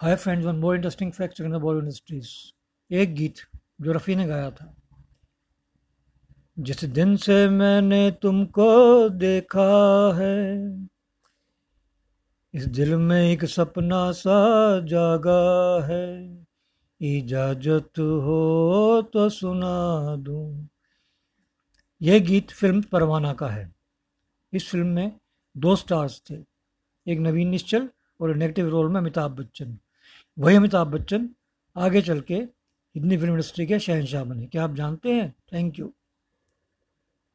Hi friends one more interesting fact in the Bollywood industries एक गीत जो रफ़ी ने गाया था। जिस दिन से मैंने तुमको देखा है, इस दिल में एक सपना सा जागा है। इजाज़त हो तो सुना दूँ। यह गीत फ़िल्म परवाना का है। इस फ़िल्म में दो स्टार्स थे। एक नवीन निश्चल और नेगेटिव रोल में अमिताभ बच्चन। वही अमिताभ बच्चन आगे चल के हिंदी फ़िल्म इंडस्ट्री के शहनशाह बने। क्या आप जानते हैं? Thank you